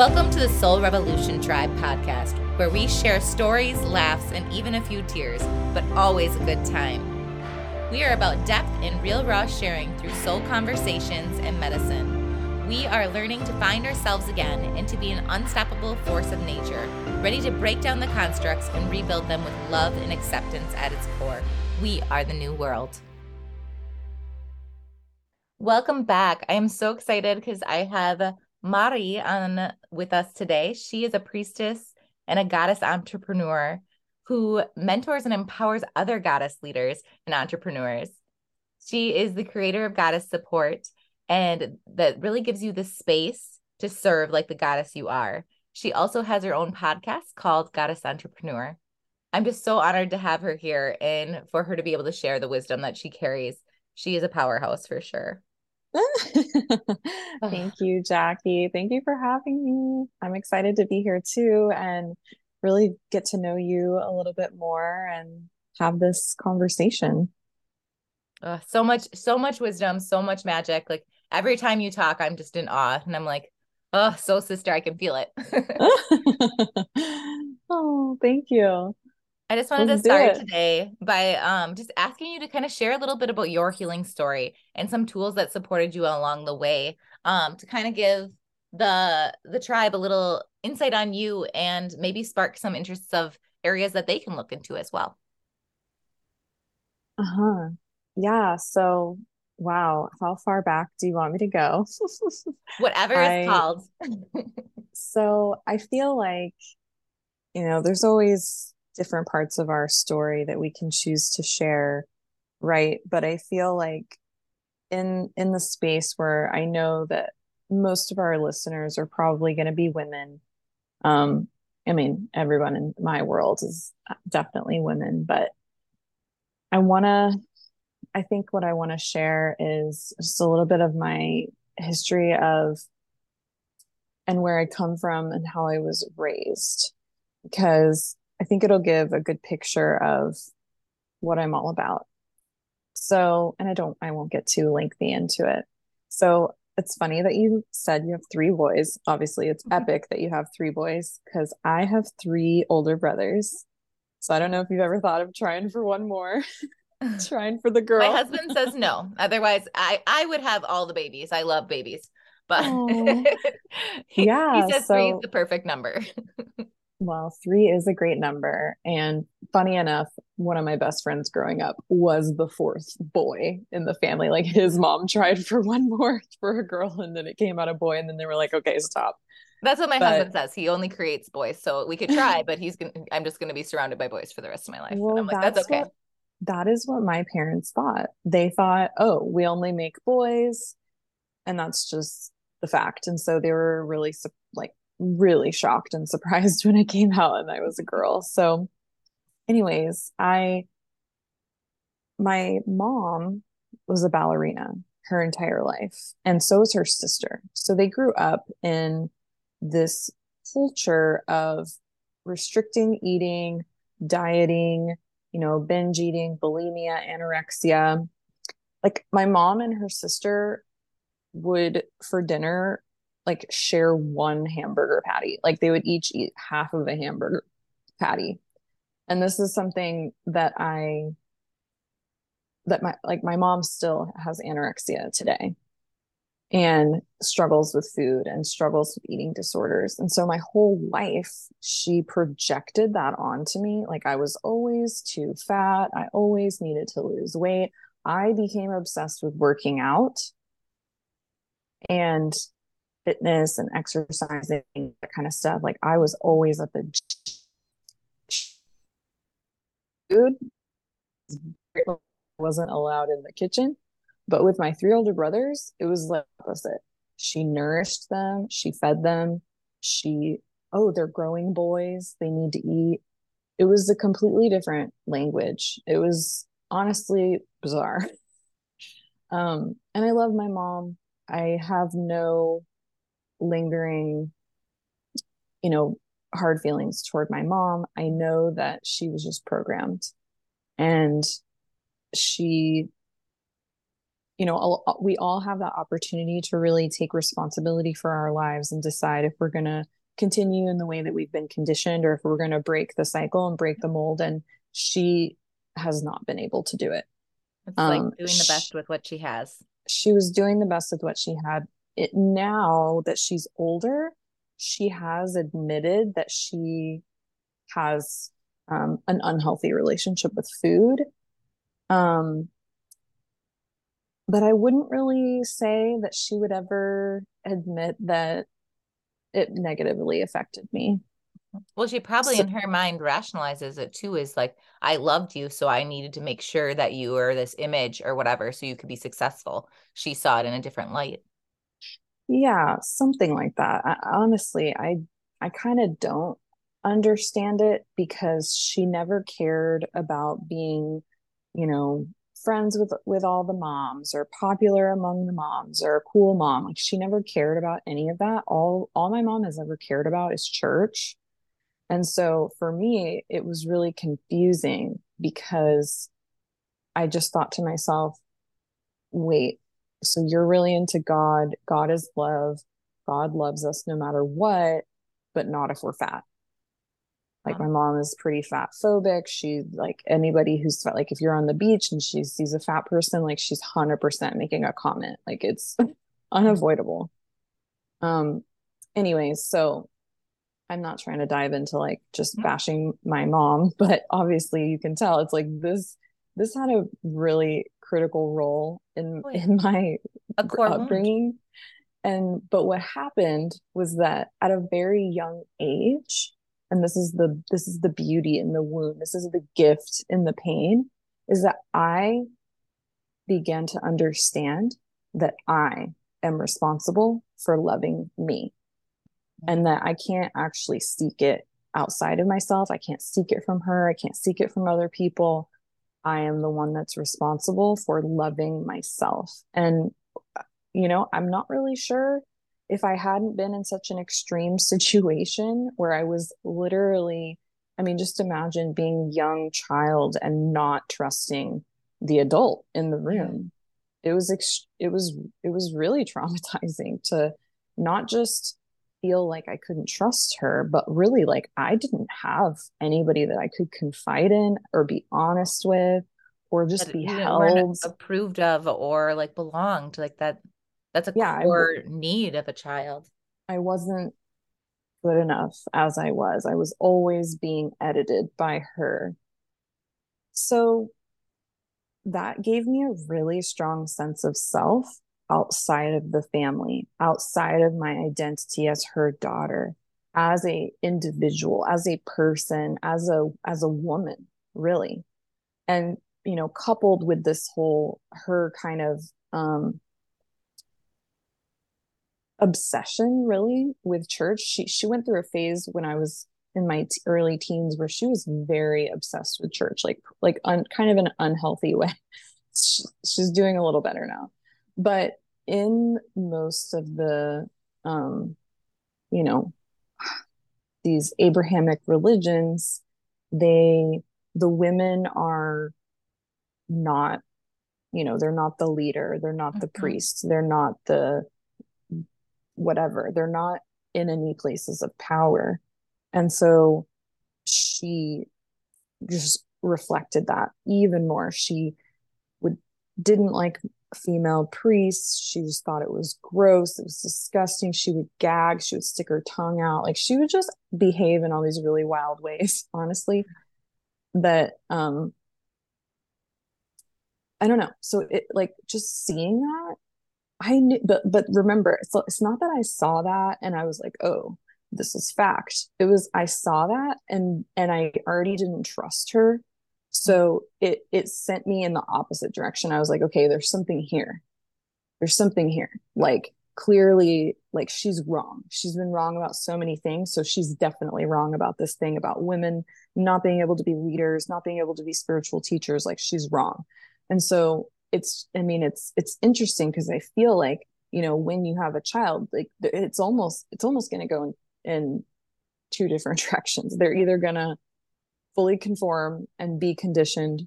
Welcome to the Soul Revolution Tribe podcast, where we share stories, laughs, and even a few tears, but always a good time. We are about depth and real raw sharing through soul conversations and medicine. We are learning to find ourselves again and to be an unstoppable force of nature, ready to break down the constructs and rebuild them with love and acceptance at its core. We are the new world. Welcome back. I am so excited because I have Mari on with us today. She is a priestess and a goddess entrepreneur who mentors and empowers other goddess leaders and entrepreneurs. She is the creator of Goddess Support and that really gives you the space to serve like the goddess you are. She also has her own podcast called Goddess Entrepreneur. I'm just so honored to have her here and for her to be able to share the wisdom that she carries. She is a powerhouse for sure. Thank you, Jackie. Thank you for having me. I'm excited to be here too and really get to know you a little bit more and have this conversation. Uh, so much, so much wisdom, so much magic. Like every time you talk, I'm just in awe and I'm like, oh, so sister, I can feel it. oh, thank you. I just wanted Let's to start today by um, just asking you to kind of share a little bit about your healing story and some tools that supported you along the way um, to kind of give the the tribe a little insight on you and maybe spark some interests of areas that they can look into as well. Uh-huh. Yeah, so wow, how far back do you want me to go? Whatever I, is called. so, I feel like you know, there's always different parts of our story that we can choose to share right? But i feel like in in the space where i know that most of our listeners are probably going to be women um i mean everyone in my world is definitely women but i want to i think what i want to share is just a little bit of my history of and where i come from and how i was raised. Because I think it'll give a good picture of what I'm all about. So, and I don't, I won't get too lengthy into it. So, it's funny that you said you have three boys. Obviously, it's mm-hmm. epic that you have three boys because I have three older brothers. So, I don't know if you've ever thought of trying for one more. trying for the girl. My husband says no. Otherwise, I I would have all the babies. I love babies. But he, yeah, he says so, three is the perfect number. Well, three is a great number. And funny enough, one of my best friends growing up was the fourth boy in the family. Like his mom tried for one more for a girl, and then it came out a boy, and then they were like, okay, stop. That's what my but, husband says. He only creates boys. So we could try, but he's gonna I'm just gonna be surrounded by boys for the rest of my life. Well, I'm like, that's, that's okay. What, that is what my parents thought. They thought, oh, we only make boys, and that's just the fact. And so they were really like really shocked and surprised when it came out and I was a girl. So, anyways, I, my mom was a ballerina her entire life, and so was her sister. So they grew up in this culture of restricting eating, dieting, you know, binge eating, bulimia, anorexia. Like my mom and her sister would for dinner like share one hamburger patty. Like they would each eat half of a hamburger patty. And this is something that I that my like my mom still has anorexia today and struggles with food and struggles with eating disorders. And so my whole life, she projected that onto me. Like I was always too fat. I always needed to lose weight. I became obsessed with working out. And fitness and exercising, that kind of stuff. Like I was always at the food wasn't allowed in the kitchen. But with my three older brothers, it was the opposite. She nourished them, she fed them, she, oh, they're growing boys, they need to eat. It was a completely different language. It was honestly bizarre. Um, and I love my mom. I have no lingering, you know, hard feelings toward my mom. I know that she was just programmed. And she, you know we all have that opportunity to really take responsibility for our lives and decide if we're going to continue in the way that we've been conditioned or if we're going to break the cycle and break the mold. And she has not been able to do it. It's um, like doing the best she, with what she has. She was doing the best with what she had it now that she's older she has admitted that she has um, an unhealthy relationship with food um, but I wouldn't really say that she would ever admit that it negatively affected me. Well, she probably so, in her mind rationalizes it too is like, I loved you, so I needed to make sure that you were this image or whatever, so you could be successful. She saw it in a different light. Yeah, something like that. I, honestly, I I kind of don't understand it because she never cared about being, you know, friends with with all the moms or popular among the moms or a cool mom. Like she never cared about any of that. All all my mom has ever cared about is church. And so for me it was really confusing because i just thought to myself wait so you're really into god god is love god loves us no matter what but not if we're fat like my mom is pretty fat phobic. She like anybody who's fat, like if you're on the beach and she sees a fat person, like she's hundred percent making a comment. Like it's unavoidable. Um anyways, so I'm not trying to dive into like just mm-hmm. bashing my mom, but obviously you can tell it's like this this had a really critical role in oh, in my upbringing. And but what happened was that at a very young age, and this is the this is the beauty in the wound this is the gift in the pain is that i began to understand that i am responsible for loving me. And that i can't actually seek it outside of myself. I can't seek it from her. I can't seek it from other people i am the one that's responsible for loving myself and you know i'm not really sure if I hadn't been in such an extreme situation where I was literally, I mean, just imagine being young child and not trusting the adult in the room. It was ex- it was it was really traumatizing to not just feel like I couldn't trust her, but really like I didn't have anybody that I could confide in or be honest with or just that be held approved of or like belonged like that that's a yeah, core I, need of a child. I wasn't good enough as I was. I was always being edited by her. So that gave me a really strong sense of self outside of the family, outside of my identity as her daughter, as a individual, as a person, as a as a woman, really. And you know, coupled with this whole her kind of um obsession really with church. She she went through a phase when I was in my t- early teens where she was very obsessed with church, like like un, kind of an unhealthy way. She, she's doing a little better now, but in most of the um, you know these Abrahamic religions, they the women are not you know they're not the leader they're not the mm-hmm. priests they're not the whatever. They're not in any places of power. And so she just reflected that even more. She would didn't like female priests. She just thought it was gross. It was disgusting. She would gag. She would stick her tongue out. Like she would just behave in all these really wild ways, honestly. That um I don't know. So it like just seeing that I knew, but but remember, it's it's not that I saw that and I was like, oh, this is fact. It was I saw that and and I already didn't trust her, so it it sent me in the opposite direction. I was like, okay, there's something here. There's something here. Like clearly, like she's wrong. She's been wrong about so many things, so she's definitely wrong about this thing about women not being able to be leaders, not being able to be spiritual teachers. Like she's wrong, and so it's i mean it's it's interesting because i feel like you know when you have a child like it's almost it's almost going to go in, in two different directions they're either going to fully conform and be conditioned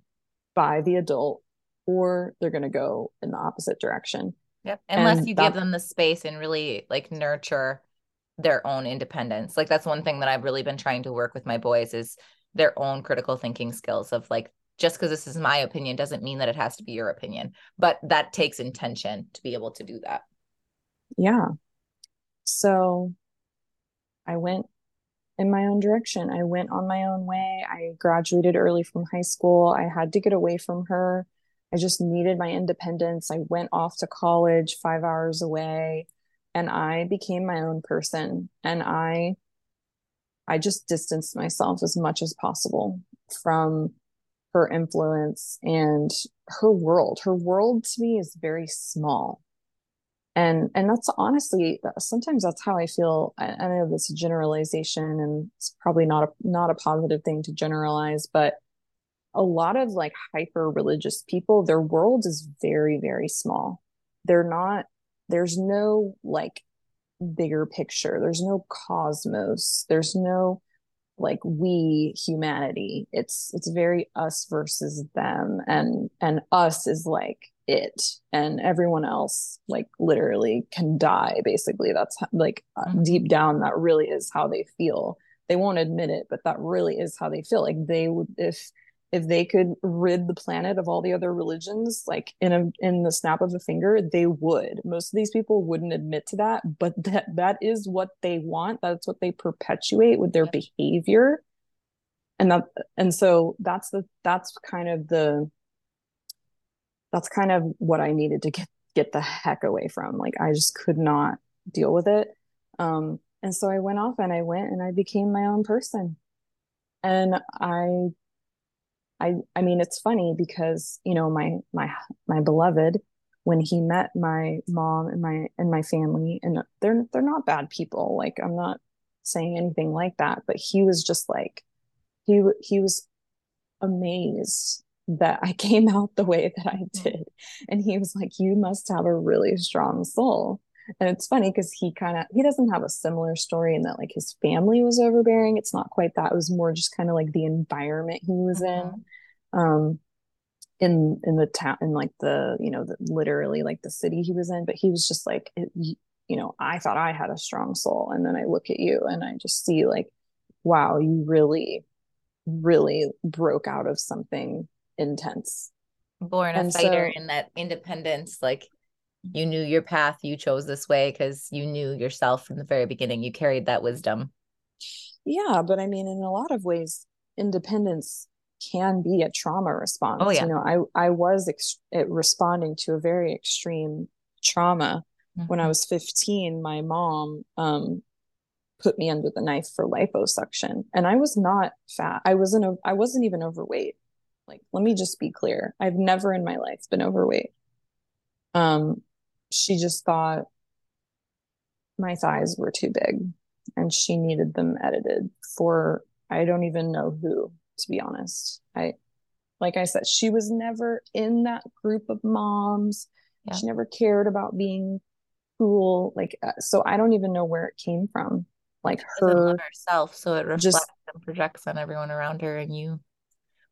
by the adult or they're going to go in the opposite direction. Yep. Unless and you that, give them the space and really like nurture their own independence. Like that's one thing that I've really been trying to work with my boys is their own critical thinking skills of like just because this is my opinion doesn't mean that it has to be your opinion, but that takes intention to be able to do that. Yeah. So I went in my own direction. I went on my own way. I graduated early from high school. I had to get away from her. I just needed my independence. I went off to college five hours away and I became my own person. And I I just distanced myself as much as possible from her influence and her world. Her world to me is very small and and that's honestly sometimes that's how i feel I, I know this generalization and it's probably not a not a positive thing to generalize but a lot of like hyper religious people their world is very very small. They're not there's no like bigger picture. There's no cosmos. There's no like we humanity. It's it's very us versus them. And and us is like it and everyone else like literally can die basically. That's like uh, mm-hmm. deep down that really is how they feel. They won't admit it but that really is how they feel. Like they would if if they could rid the planet of all the other religions like in a in the snap of a finger they would. Most of these people wouldn't admit to that but that that is what they want. That's what they perpetuate with their behavior. And that and so that's the that's kind of the that's kind of what I needed to get get the heck away from. Like I just could not deal with it. Um, and so I went off and I went and I became my own person. And I I I mean it's funny because, you know, my my my beloved when he met my mom and my and my family and they're they're not bad people. Like I'm not saying anything like that, but he was just like he he was amazed that I came out the way that I mm. did. And he was like, You must have a really strong soul. And it's funny because he kind of he doesn't have a similar story in that like his family was overbearing. It's not quite that. It was more just kind of like the environment he was mm-hmm. in. Um in in the town in like the you know the, literally like the city he was in but he was just like it, you know i thought i had a strong soul and then i look at you and i just see like wow you really really broke out of something intense. Born a and fighter so, in that independence, like you knew your path, you chose this way because you knew yourself from the very beginning. You carried that wisdom. Yeah, but I mean, in a lot of ways, independence can be a trauma response. Oh, yeah. You know, I I was ex- responding to a very extreme trauma mm-hmm. when I mm-hmm. was 15. My mom um, put me under the knife for liposuction, and I was not fat. I wasn't. I wasn't even overweight. Like, let me just be clear. I've never in my life been overweight. Um, she just thought my thighs were too big and she needed them edited for I don't even know who, to be honest. I like I said, she was never in that group of moms. Yeah. She never cared about being cool. Like, uh, so I don't even know where it came from. Like her herself, so it reflects just, and projects on everyone around her and you.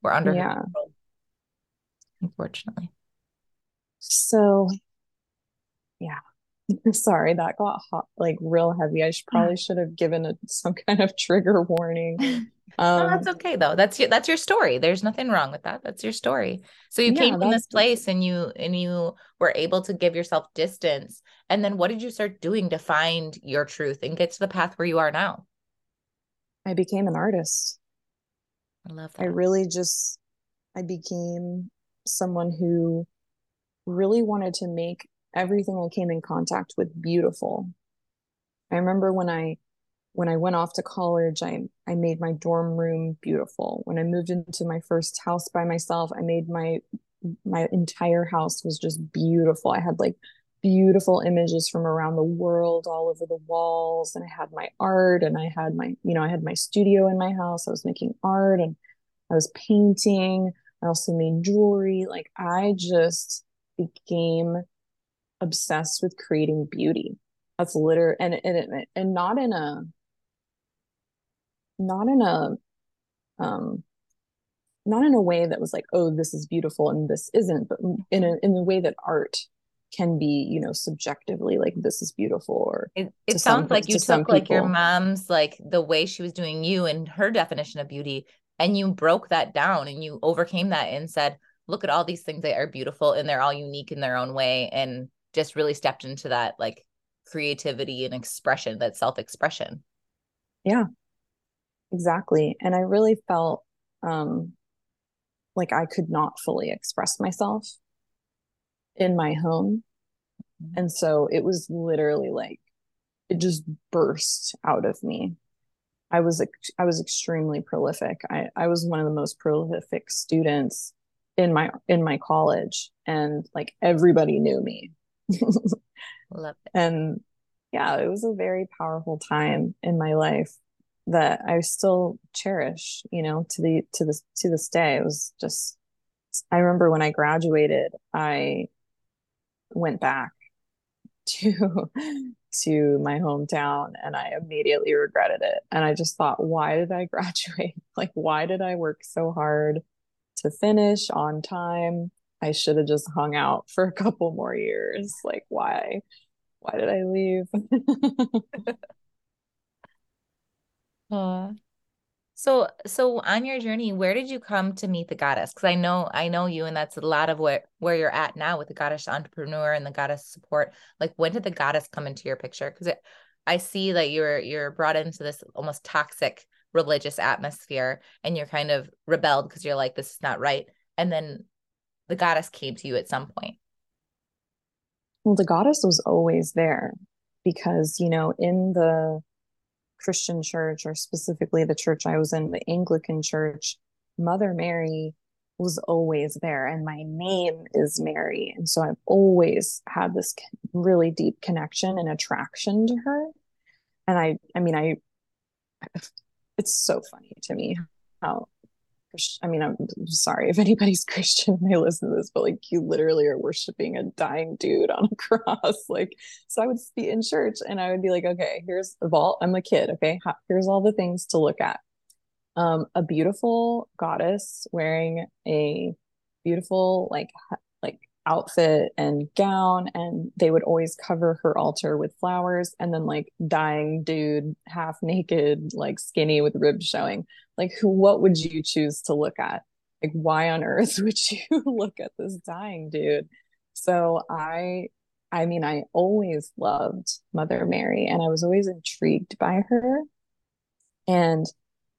We're under yeah. control, unfortunately. So, yeah. Sorry, that got hot, like real heavy. I should probably should have given it some kind of trigger warning. Um, no, that's okay though. That's your that's your story. There's nothing wrong with that. That's your story. So you yeah, came from this place and you and you were able to give yourself distance. And then what did you start doing to find your truth and get to the path where you are now? I became an artist. I love that. I really just I became someone who really wanted to make everything I came in contact with beautiful. I remember when I when I went off to college, I I made my dorm room beautiful. When I moved into my first house by myself, I made my my entire house was just beautiful. I had like beautiful images from around the world all over the walls and i had my art and i had my you know i had my studio in my house. I was making art and i was painting. I also made jewelry. Like i just became obsessed with creating beauty. That's literally and and and not in a not in a um not in a way that was like, oh, this is beautiful and this isn't, but in a in the way that art can be, you know, subjectively like this is beautiful or it, it sounds some, like you took like your mom's like the way she was doing you and her definition of beauty and you broke that down and you overcame that and said, look at all these things that are beautiful and they're all unique in their own way and just really stepped into that like creativity and expression, that self-expression. Yeah. Exactly. And I really felt um like I could not fully express myself in my home. Mm-hmm. And so it was literally like it just burst out of me. I was I was extremely prolific. I, I was one of the most prolific students in my in my college and like everybody knew me. Love it. And yeah, it was a very powerful time in my life that I still cherish, you know, to the to this to this day. It was just I remember when I graduated, I went back to to my hometown and I immediately regretted it. And I just thought, why did I graduate? Like why did I work so hard to finish on time? I should have just hung out for a couple more years. Like why? Why did I leave? Uh, so so on your journey, where did you come to meet the goddess? Because I know I know you, and that's a lot of what where you're at now with the goddess entrepreneur and the goddess support. Like when did the goddess come into your picture? Because I see that you're you're brought into this almost toxic religious atmosphere, and you're kind of rebelled because you're like this is not right, and then the goddess came to you at some point. Well, the goddess was always there because you know in the Christian church, or specifically the church I was in, the Anglican church, Mother Mary was always there. And my name is Mary. And so I've always had this really deep connection and attraction to her. And I, I mean, I, it's so funny to me how I mean, I'm sorry if anybody's Christian and they listen to this, but like you literally are worshiping a dying dude on a cross. Like, so I would be in church and I would be like, okay, here's the vault. I'm a kid. Okay. Here's all the things to look at. Um, a beautiful goddess wearing a beautiful, like, like outfit and gown and they would always cover her altar with flowers and then like dying dude half naked like skinny with ribs showing like who what would you choose to look at like why on earth would you look at this dying dude so i i mean i always loved mother mary and i was always intrigued by her and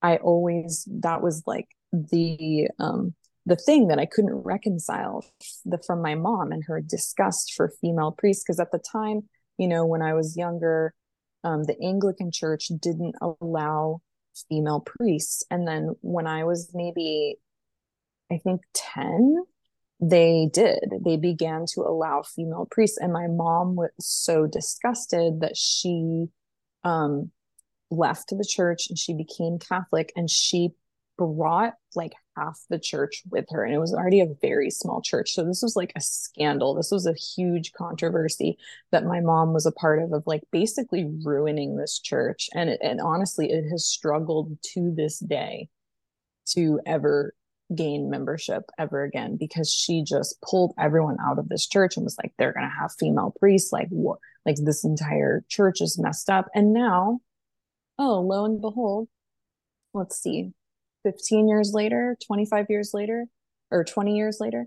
i always that was like the um the thing that I couldn't reconcile the, from my mom and her disgust for female priests. Because at the time, you know, when I was younger, um, the Anglican Church didn't allow female priests. And then when I was maybe, I think 10, they did. They began to allow female priests. And my mom was so disgusted that she um, left the church and she became Catholic and she brought like half the church with her and it was already a very small church. So this was like a scandal. This was a huge controversy that my mom was a part of of like basically ruining this church. And it, and honestly it has struggled to this day to ever gain membership ever again because she just pulled everyone out of this church and was like they're going to have female priests. Like what like this entire church is messed up. And now oh lo and behold let's see 15 years later, 25 years later, or 20 years later,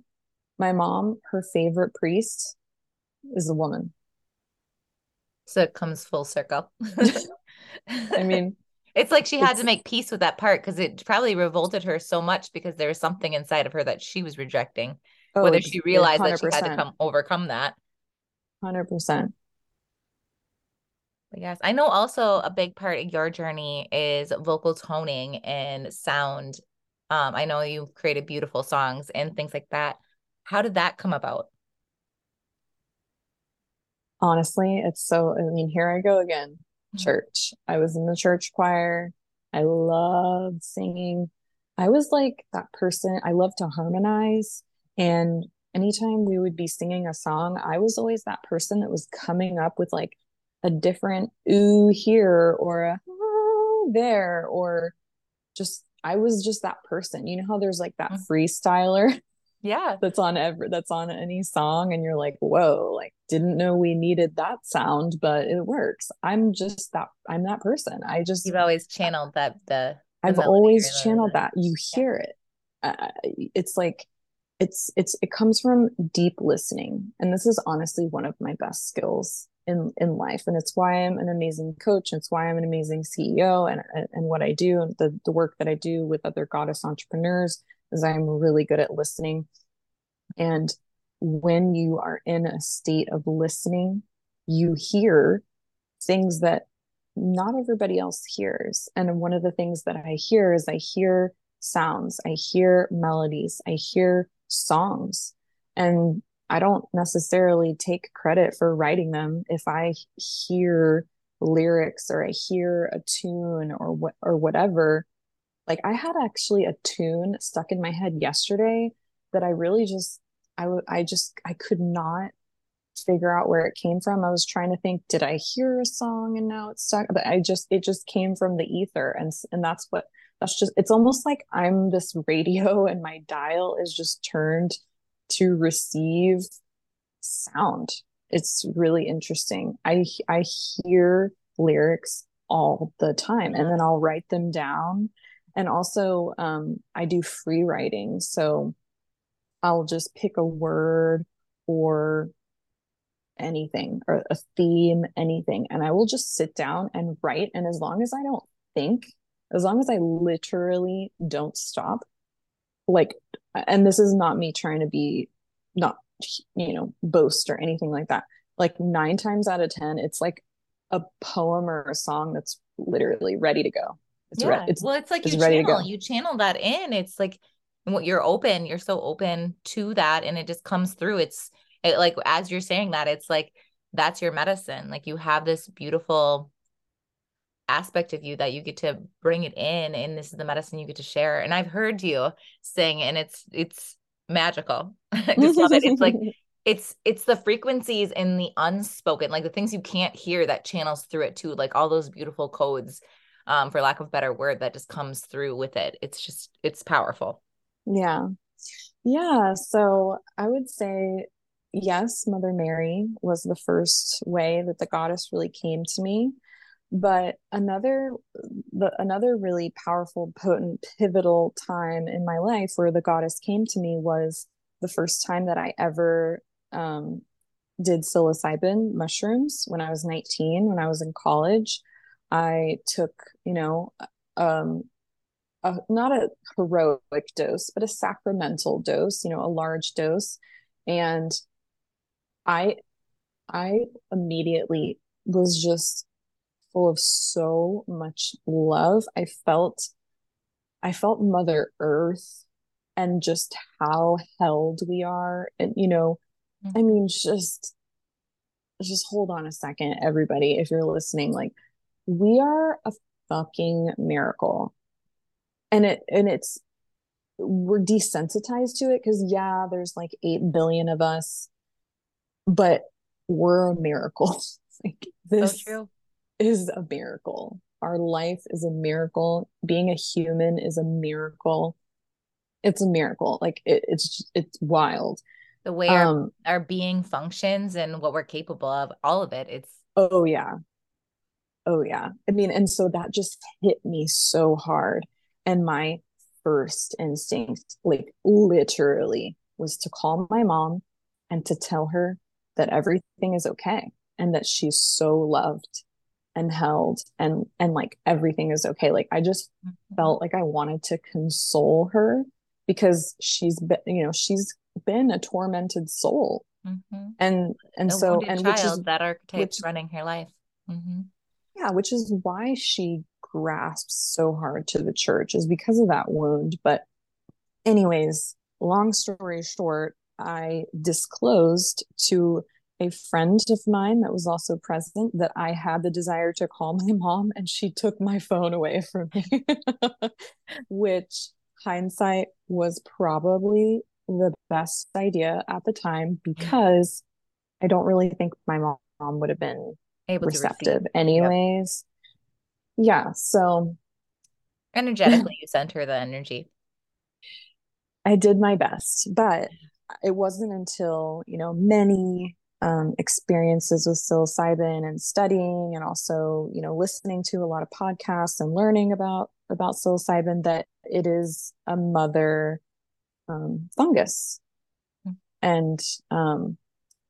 my mom, her favorite priest is a woman. So it comes full circle. I mean, it's like she had to make peace with that part because it probably revolted her so much because there was something inside of her that she was rejecting. Oh, whether she realized 100%. that she had to come overcome that. 100%. Yes, I know also a big part of your journey is vocal toning and sound. Um, I know you've created beautiful songs and things like that. How did that come about? Honestly, it's so, I mean, here I go again. Mm-hmm. Church. I was in the church choir. I loved singing. I was like that person. I love to harmonize. And anytime we would be singing a song, I was always that person that was coming up with like a different ooh here or a ah there or just I was just that person. You know how there's like that mm-hmm. freestyler yeah. that's on every that's on any song and you're like whoa like didn't know we needed that sound but it works. I'm just that i'm that person. I just you've always channeled that the, the i've always channeled that. You hear yeah. it uh, it's like it's it's it comes from deep listening. And this is honestly one of my best skills in in life and it's why i'm an amazing coach it's why i'm an amazing ceo and and what i do and the, the work that i do with other goddess entrepreneurs is I'm really good at listening. And when you are in a state of listening, you hear things that not everybody else hears. And one of the things that I hear is I hear sounds, I hear melodies, I hear songs. And I don't necessarily take credit for writing them if I hear lyrics or I hear a tune or what or whatever like I had actually a tune stuck in my head yesterday that I really just I would I just I could not figure out where it came from. I was trying to think, did I hear a song and now it's stuck? But I just it just came from the ether, and and that's what that's just. It's almost like I'm this radio, and my dial is just turned to receive sound. It's really interesting. I I hear lyrics all the time, and then I'll write them down and also um, i do free writing so i'll just pick a word or anything or a theme anything and i will just sit down and write and as long as i don't think as long as i literally don't stop like and this is not me trying to be not you know boast or anything like that like nine times out of ten it's like a poem or a song that's literally ready to go it's yeah. Re- it's, well, it's like it's you channel, you channel that in. It's like what you're open, you're so open to that, and it just comes through. It's it, like as you're saying that, it's like that's your medicine. Like you have this beautiful aspect of you that you get to bring it in, and this is the medicine you get to share. And I've heard you sing, and it's it's magical. I just love it. It's like it's it's the frequencies in the unspoken like the things you can't hear that channels through it too like all those beautiful codes um, for lack of a better word, that just comes through with it. It's just, it's powerful. Yeah. Yeah. So I would say, yes, Mother Mary was the first way that the goddess really came to me. But another, the another really powerful, potent, pivotal time in my life where the goddess came to me was the first time that I ever um, did psilocybin mushrooms when I was 19, when I was in college. I took, you know, um, a, not a heroic dose, but a sacramental dose, you know, a large dose. And I, I immediately was just full of so much love. I felt, I felt Mother Earth and just how held we are. And, you know, mm-hmm. I mean, just, just hold on a second, everybody, if you're listening, like, we are a fucking miracle. And it and it's we're desensitized to it because yeah, there's like eight billion of us, but we're a miracle. like this so is a miracle. Our life is a miracle. Being a human is a miracle. It's a miracle. Like it, it's it's wild. The way our, um, our being functions and what we're capable of, all of it. It's oh yeah oh yeah i mean and so that just hit me so hard and my first instinct like literally was to call my mom and to tell her that everything is okay and that she's so loved and held and and like everything is okay. Like i just mm-hmm. felt like i wanted to console her because she's been you know she's been a tormented soul. Mm-hmm. and and so and which is that archetype's which, running her life. Mm-hmm. Yeah which is why she grasps so hard to the church is because of that wound. But anyways long story short i disclosed to a friend of mine that was also present that i had the desire to call my mom and she took my phone away from me which hindsight was probably the best idea at the time mm-hmm. because i don't really think my mom would have been able to receptive anyways yep. yeah so Energetically, you sent her the energy. I did my best, but it wasn't until, you know, many um, experiences with psilocybin and studying and also, you know, listening to a lot of podcasts and learning about about psilocybin that it is a mother um, fungus. Mm-hmm. And um,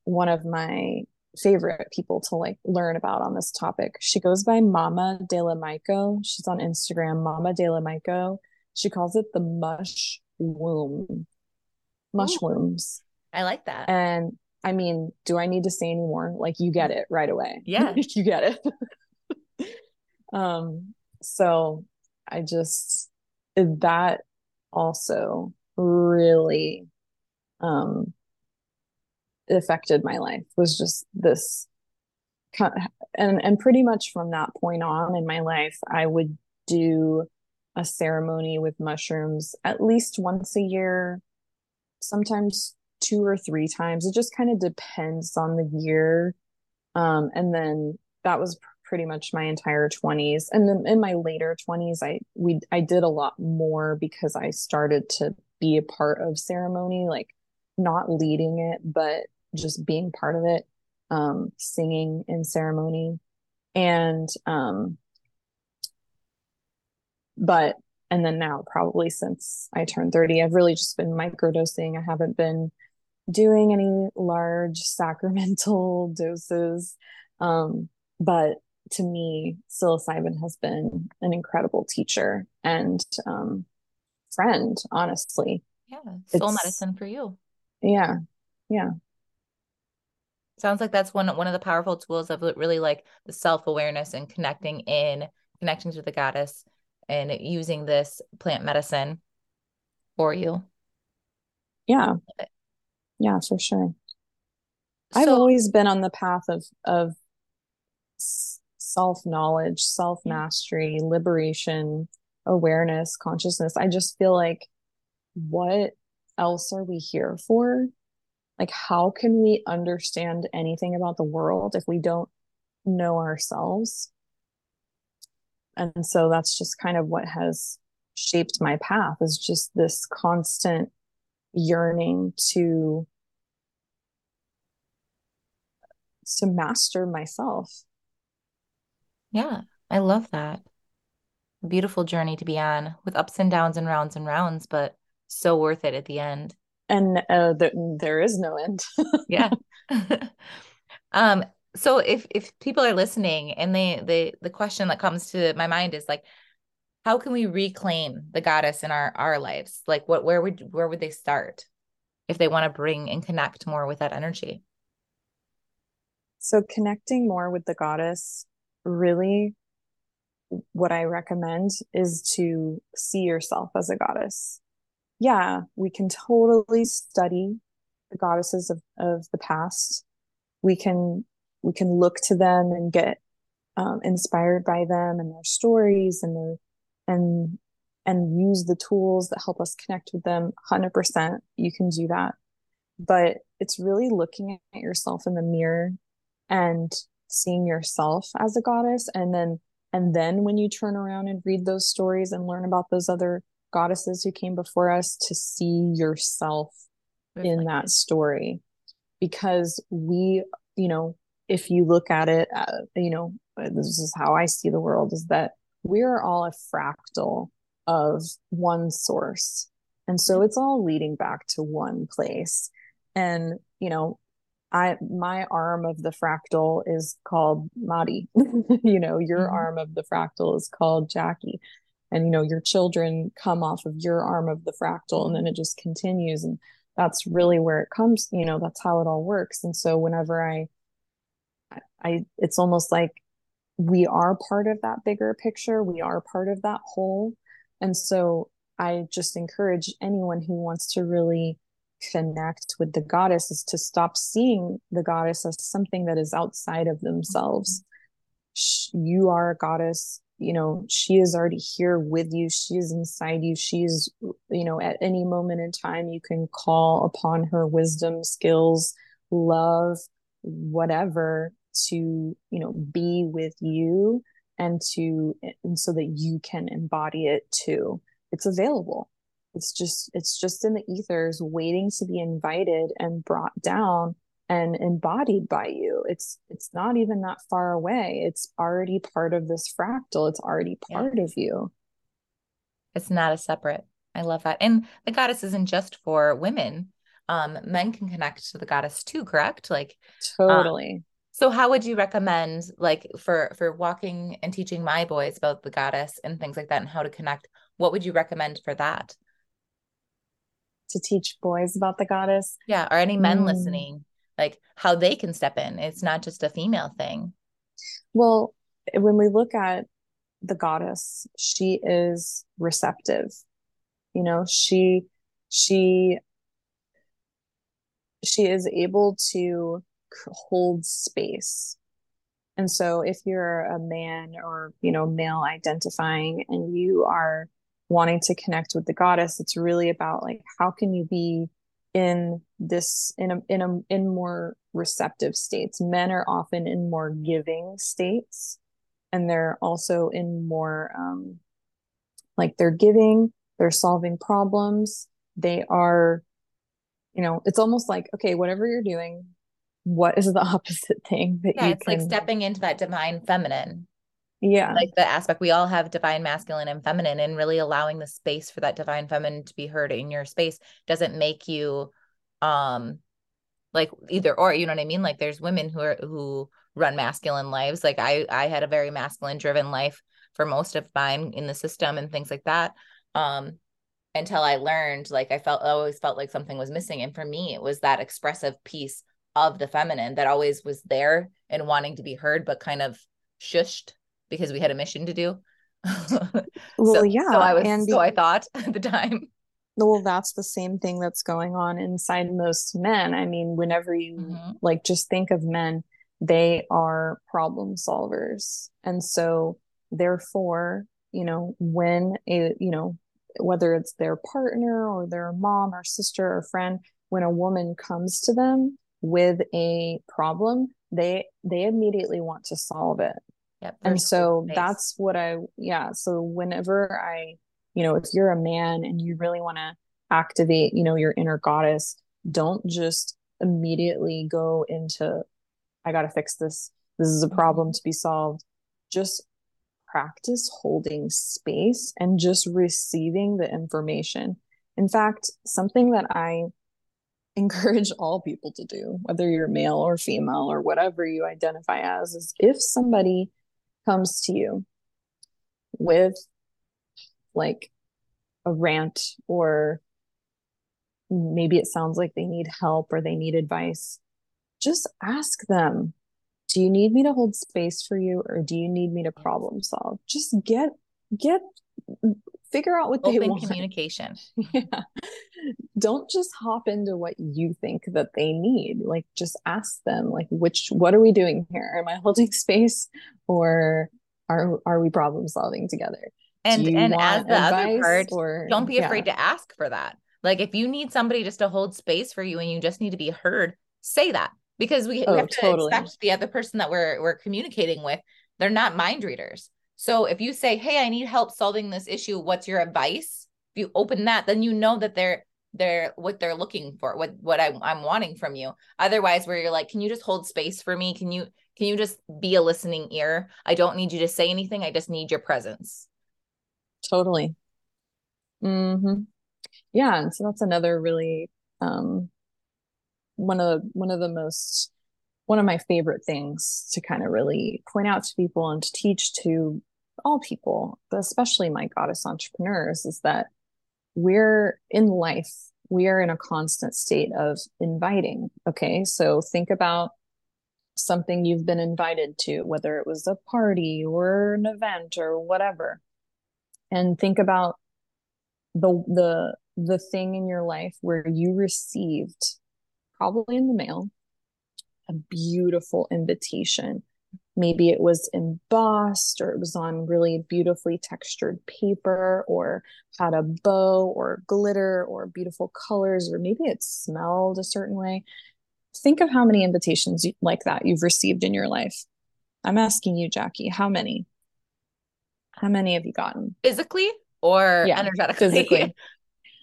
one of my favorite people to like learn about on this topic. She goes by Mama De La Maiko. She's on Instagram, Mama De La Maiko. She calls it the mush womb. Mush wombs. I like that. And I mean, do I need to say any more? Like you get it right away. Yeah. you get it. um, so I just that also really um affected my life was just this and and pretty much from that point on in my life I would do a ceremony with mushrooms at least once a year sometimes two or three times it just kind of depends on the year um, and then that was pretty much my entire 20s and then in my later 20s i we i did a lot more because i started to be a part of ceremony like not leading it but just being part of it, um, singing in ceremony. And, um, but, and then now, probably since I turned 30, I've really just been microdosing. I haven't been doing any large sacramental doses. Um, but to me, psilocybin has been an incredible teacher and um, friend, honestly. Yeah, soul it's, medicine for you. Yeah, yeah sounds like that's one one of the powerful tools of really like the self-awareness and connecting in connecting to the goddess and using this plant medicine for you yeah yeah for sure. So, i've always been on the path of of self knowledge self mastery liberation awareness consciousness. I just feel like what else are we here for? Like how can we understand anything about the world if we don't know ourselves? And so that's just kind of what has shaped my path is just this constant yearning to to master myself yeah i love that beautiful journey to be on with ups and downs and rounds and rounds but so worth it at the end and uh, the, there is no end. yeah. um. So if if people are listening and they they the question that comes to my mind is like, how can we reclaim the goddess in our our lives? Like, what where would where would they start if they want to bring and connect more with that energy? So connecting more with the goddess really what I recommend is to see yourself as a goddess yeah, we can totally study the goddesses of, of the past. We can we can look to them and get um, inspired by them and their stories and their and and use the tools that help us connect with them 100% you can do that. But it's really looking at yourself in the mirror and seeing yourself as a goddess and then and then when you turn around and read those stories and learn about those other goddesses who came before us to see yourself in that story. Because we you know if you look at it uh, you know this is how i see the world is that we're all a fractal of one source. And so it's all leading back to one place. And you know i my arm of the fractal is called Mari you know your mm-hmm. arm of the fractal is called Jackie. And you know your children come off of your arm of the fractal and then it just continues. And that's really where it comes you know that's how it all works. And so whenever i i it's almost like we are part of that bigger picture. We are part of that whole. And so i just encourage anyone who wants to really connect with the goddess is to stop seeing the goddess as something that is outside of themselves. You are a goddess. You know she is already here with you. She is inside you. She's you know at any moment in time you can call upon her wisdom skills love whatever to you know be with you and to and so that you can embody it too. It's available. It's just it's just in the ethers waiting to be invited and brought down and embodied by you. It's it's not even that far away. It's already part of this fractal. It's already part yeah. of you. It's not a separate i love that. And the goddess isn't just for women. Um men can connect to the goddess too correct? Like totally. um, so how would you recommend like for for walking and teaching my boys about the goddess and things like that and how to connect what would you recommend for that? To teach boys about the goddess? Yeah or any men mm. listening like how they can step in. It's not just a female thing. Well when we look at the goddess she is receptive. You know she she she is able to hold space. And so if you're a man or you know male identifying and you are wanting to connect with the goddess it's really about like how can you be in this in a in a in more receptive states? Men are often in more giving states and they're also in more um like they're giving they're solving problems. They are you know it's almost like okay whatever you're doing what is the opposite thing that yeah, you it's can... like stepping into that divine feminine. Yeah. Like the aspect we all have divine masculine and feminine and really allowing the space for that divine feminine to be heard in your space doesn't make you um like either or you know what i mean? Like there's women who are who run masculine lives. Like i i had a very masculine driven life for most of mine in the system and things like that um until i learned like i felt I always felt like something was missing. And for me it was that expressive piece of the feminine that always was there and wanting to be heard, but kind of shushed because we had a mission to do. well, so, yeah. So I was, and so I thought at the time. Well, that's the same thing that's going on inside most men. I mean, whenever you mm-hmm. like just think of men, they are problem solvers. And so, therefore, you know, when a, you know, whether it's their partner or their mom or sister or friend, when a woman comes to them, with a problem they they immediately want to solve it. Yep, and so that's what i yeah so whenever i you know if you're a man and you really want to activate you know your inner goddess don't just immediately go into i got to fix this. This is a mm-hmm. problem to be solved. Just practice holding space and just receiving the information. In fact something that i encourage all people to do, whether you're male or female or whatever you identify as, is if somebody comes to you with like a rant or maybe it sounds like they need help or they need advice, just ask them, do you need me to hold space for you or do you need me to problem solve? Just get get figure out what Open they want. communication. yeah. Don't just hop into what you think that they need. Like just ask them like which what are we doing here? Am I holding space or are are we problem solving together? And and as the other part, or, don't be afraid yeah. to ask for that. Like if you need somebody just to hold space for you and you just need to be heard, say that because we, oh, we have to totally. expect the other person that we're we're communicating with. They're not mind readers. So if you say, "Hey, I need help solving this issue. What's your advice?" If you open that, then you know that they're they're what they're looking for, what what I, I'm wanting from you. Otherwise, where you're like, "Can you just hold space for me? Can you can you just be a listening ear? I don't need you to say anything. I just need your presence." Totally. Hmm. Yeah, and so that's another really um one of one of the most one of my favorite things to kind of really point out to people and to teach to all people, but especially my goddess entrepreneurs, is that we're in life, we are in a constant state of inviting. Okay. So think about something you've been invited to, whether it was a party or an event or whatever. And think about the the the thing in your life where you received probably in the mail a beautiful invitation. Maybe it was embossed or it was on really beautifully textured paper or had a bow or glitter or beautiful colors, or maybe it smelled a certain way. Think of how many invitations like that you've received in your life. I'm asking you, Jackie, how many? How many have you gotten? Physically or yeah, energetically? Physically.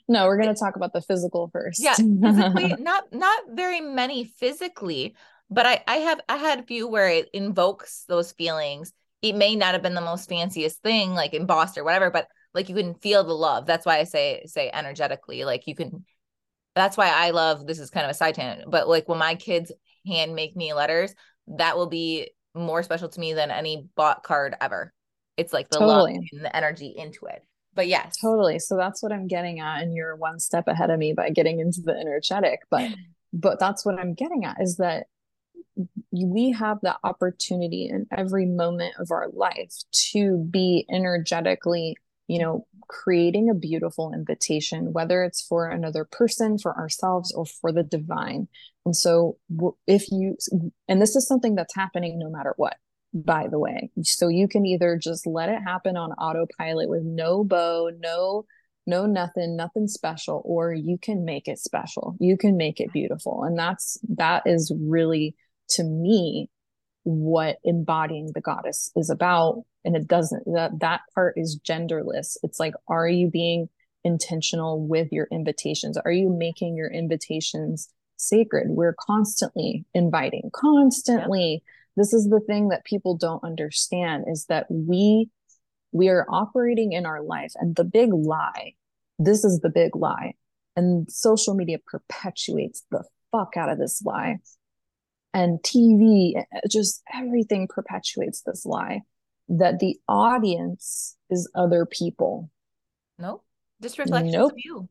No, we're going to talk about the physical first. Yeah, physically, not not very many physically, but I I have I had a few where it invokes those feelings. It may not have been the most fanciest thing, like embossed or whatever, but like you can feel the love. That's why I say say energetically, like you can. That's why I love. This is kind of a side tangent, but like when my kids hand make me letters, that will be more special to me than any bought card ever. It's like the totally. love and the energy into it. But yes. Totally. So that's what I'm getting at. And you're one step ahead of me by getting into the energetic. But but that's what I'm getting at is that we have the opportunity in every moment of our life to be energetically, you know, creating a beautiful invitation, whether it's for another person, for ourselves, or for the divine. And so, if you, and this is something that's happening no matter what, by the way. So you can either just let it happen on autopilot with no bow, no, no nothing, nothing special, or you can make it special. You can make it beautiful. And that's, that is really to me what embodying the goddess is about. And it doesn't, that, that part is genderless. It's like, are you being intentional with your invitations? Are you making your invitations sacred? We're constantly inviting, constantly. This is the thing that people don't understand is that we we are operating in our life and the big lie this is the big lie and social media perpetuates the fuck out of this lie and tv eh, just everything perpetuates this lie that the audience is other people no just reflections nope. of you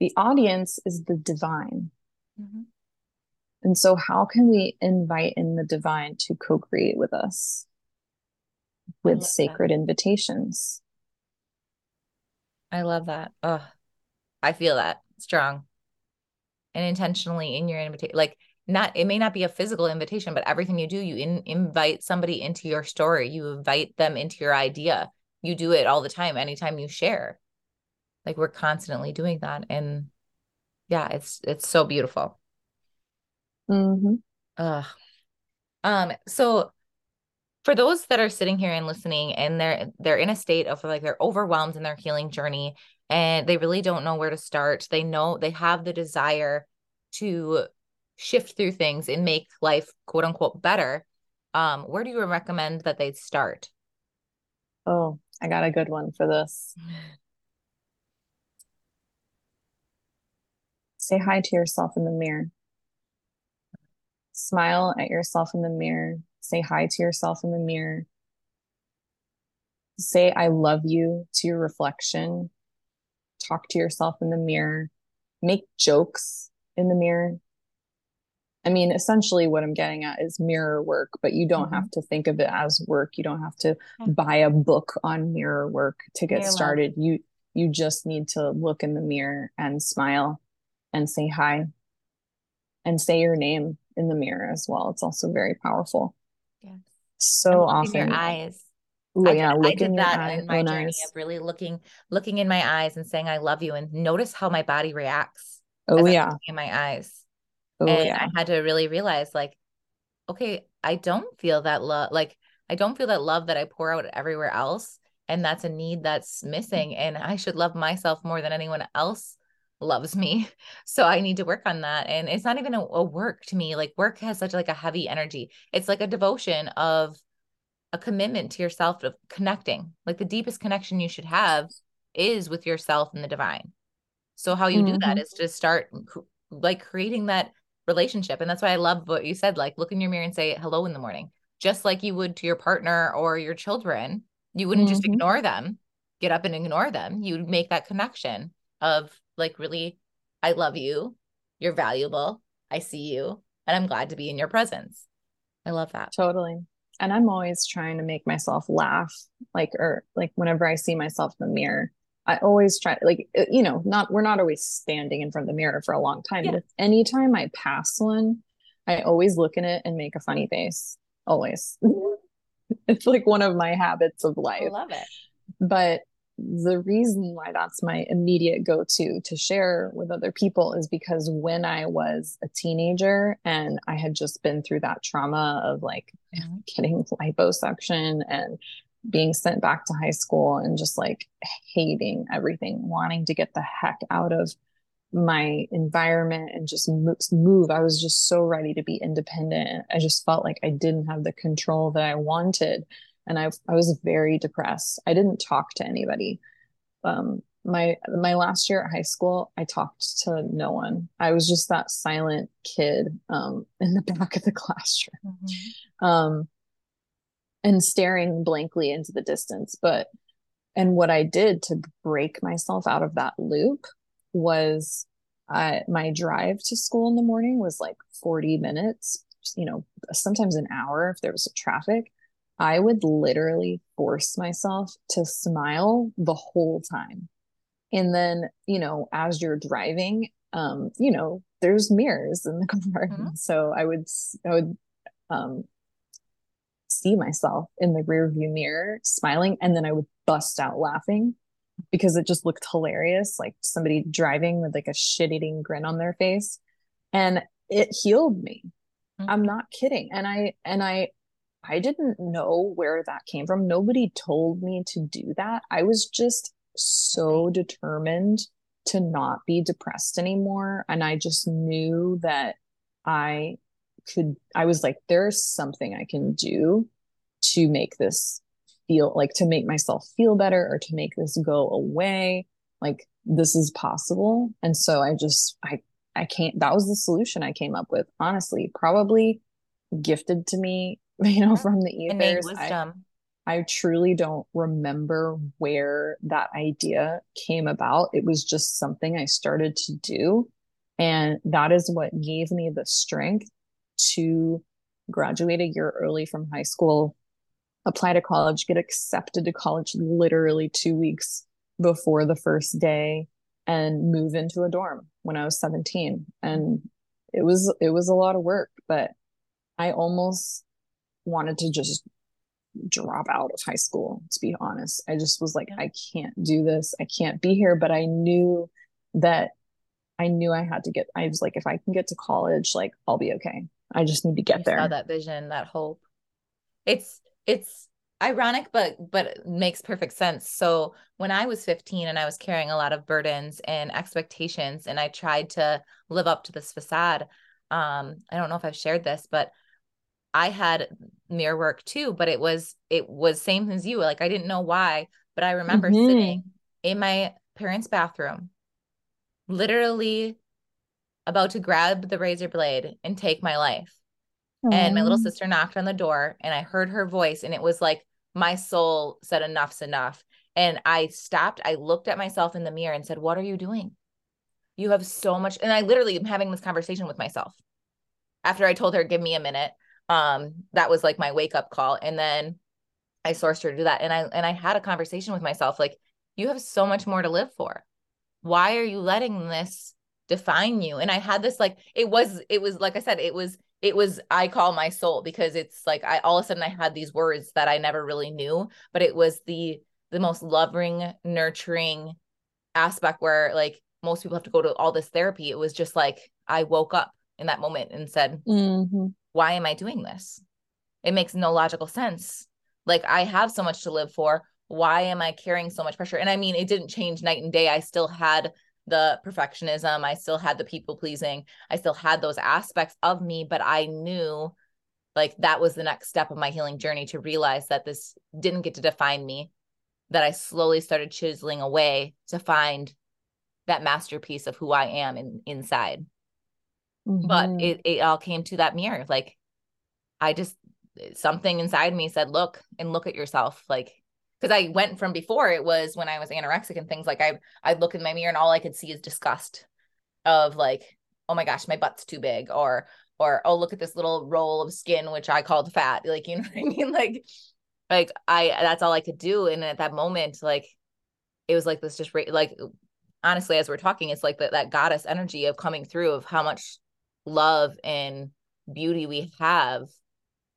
the audience is the divine mm-hmm. And so, how can we invite in the divine to co create with us with sacred that. invitations? I love that. Oh, I feel that strong and intentionally in your invitation. Like, not it may not be a physical invitation, but everything you do, you in, invite somebody into your story, you invite them into your idea. You do it all the time, anytime you share. Like, we're constantly doing that. And yeah, it's it's so beautiful. Mm-hmm. Uh, um, so for those that are sitting here and listening and they're they're in a state of like they're overwhelmed in their healing journey and they really don't know where to start. They know they have the desire to shift through things and make life quote unquote better. Um, where do you recommend that they start? Oh, I got a good one for this. Say hi to yourself in the mirror smile at yourself in the mirror, say hi to yourself in the mirror, say, I love you to your reflection, talk to yourself in the mirror, make jokes in the mirror. I mean, essentially, what I'm getting at is mirror work, but you don't mm-hmm. have to think of it as work. You don't have to buy a book on mirror work to get started. You you just need to look in the mirror and smile and say hi and say your name in the mirror as well. It's also very powerful. Yes. So often. Your eyes. I, yeah, did, I did that in my journey eyes. of really looking looking in my eyes and saying I love you and notice how my body reacts. Oh yeah. In my eyes. Oh, and yeah. I had to really realize like, okay, I don't feel that love like I don't feel that love that I pour out everywhere else. And that's a need that's missing. And I should love myself more than anyone else loves me so i need to work on that and it's not even a, a, work to me like work has such like a heavy energy it's like a devotion of a commitment to yourself of connecting like the deepest connection you should have is with yourself and the divine so how you mm-hmm. do that mm-hmm. to start like creating that relationship and that's why i love what you said like look in your mirror and say hello in the morning. Just like you would to your partner or your children you wouldn't mm-hmm. just ignore them get up and ignore them. You'd make that connection of like really i love you. You're valuable. I see you and i'm glad to be in your presence. I love that. Totally. And i'm always trying to make myself laugh like or like whenever i see myself in the mirror i always try like uh, you know not we're not always standing in front of the mirror for a long time yeah. but anytime i pass one i always look in it and make a funny face always it's like one of my habits of life I love it but the reason why that's my immediate go to to share with other people is because when I was a teenager and I had just been through that trauma of like mm-hmm. getting liposuction and being sent back to high school and just like hating everything, wanting to get the heck out of my environment and just move. I was just so ready to be independent. I just felt like I didn't have the control that I wanted. And I, I was very depressed. I didn't talk to anybody. Um, my my last year at high school, I talked to no one. I was just that silent kid um, in the back of the classroom. Mm-hmm. Um, and staring blankly into the distance. But, and what I did to break myself out of that loop was uh, my drive to school in the morning was like 40 minutes, you know, sometimes an hour if there was traffic. I would literally force myself to smile the whole time. And then, you know, as you're driving, um, you know, there's mirrors in the car. Mm-hmm. So I would, I would, um, see myself in the rear view mirror smiling and then I would bust out laughing because it just looked hilarious like somebody driving with like a shit-eating grin on their face. And it healed me. Mm-hmm. i'm not kidding. And i and i i didn't know where that came from. Nobody told me to do that. I was just so determined to not be depressed anymore. And i just knew that i could i was like there's something i can do to make this feel like to make myself feel better or to make this go away. Like this is possible. And so i just i i can't that was the solution i came up with honestly. Probably gifted to me you know mm-hmm. from the ethers wisdom. I, I truly don't remember where that idea came about. It was just something i started to do. And that is what gave me the strength to graduate a year early from high school, apply to college, get accepted to college literally two weeks before the first day, and move into a dorm when I was 17. And it was it was a lot of work, but I almost wanted to just drop out of high school to be honest i just was like i can't do this i can't be here but i knew that i knew i had to get i was like if i can get to college like i'll be okay I just need to get you there. that vision, that hope. It's it's ironic but but makes perfect sense. So when I was 15 and I was carrying a lot of burdens and expectations and I tried to live up to this facade, um I don't know if I've shared this, but I had mirror work too, but it was it was same as you. Like I didn't know why, but I remember mm-hmm. sitting in my parents' bathroom, literally about to grab the razor blade and take my life. And my little sister knocked on the door and I heard her voice and it was like my soul said enough's enough. And I stopped, I looked at myself in the mirror and said, "What are you doing? You have so much." And I literally am having this conversation with myself. After I told her, "Give me a minute." Um that was like my wake up call and then I sourced her to do that and I and I had a conversation with myself like, "You have so much more to live for. Why are you letting this define you and i had this like it was it was like i said it was it was i call my soul because it's like i all of a sudden i had these words that i never really knew but it was the the most loving nurturing aspect where like most people have to go to all this therapy. It was just like i woke up in that moment and said mm-hmm. why am i doing this? It makes no logical sense. Like i have so much to live for. Why am i carrying so much pressure? And i mean it didn't change night and day. I still had the perfectionism. I still had the people pleasing. I still had those aspects of me, but I knew like that was the next step of my healing journey to realize that this didn't get to define me, that I slowly started chiseling away to find that masterpiece of who I am in, inside. Mm-hmm. But it, it all came to that mirror. Like I just, something inside me said, look and look at yourself. Like because I went from before it was when I was anorexic and things like I I'd look in my mirror and all I could see is disgust of like oh my gosh my butt's too big or or oh look at this little roll of skin which I called fat like you know what I mean? Like like I that's all I could do and at that moment like it was like this just like honestly as we're talking it's like that that goddess energy of coming through of how much love and beauty we have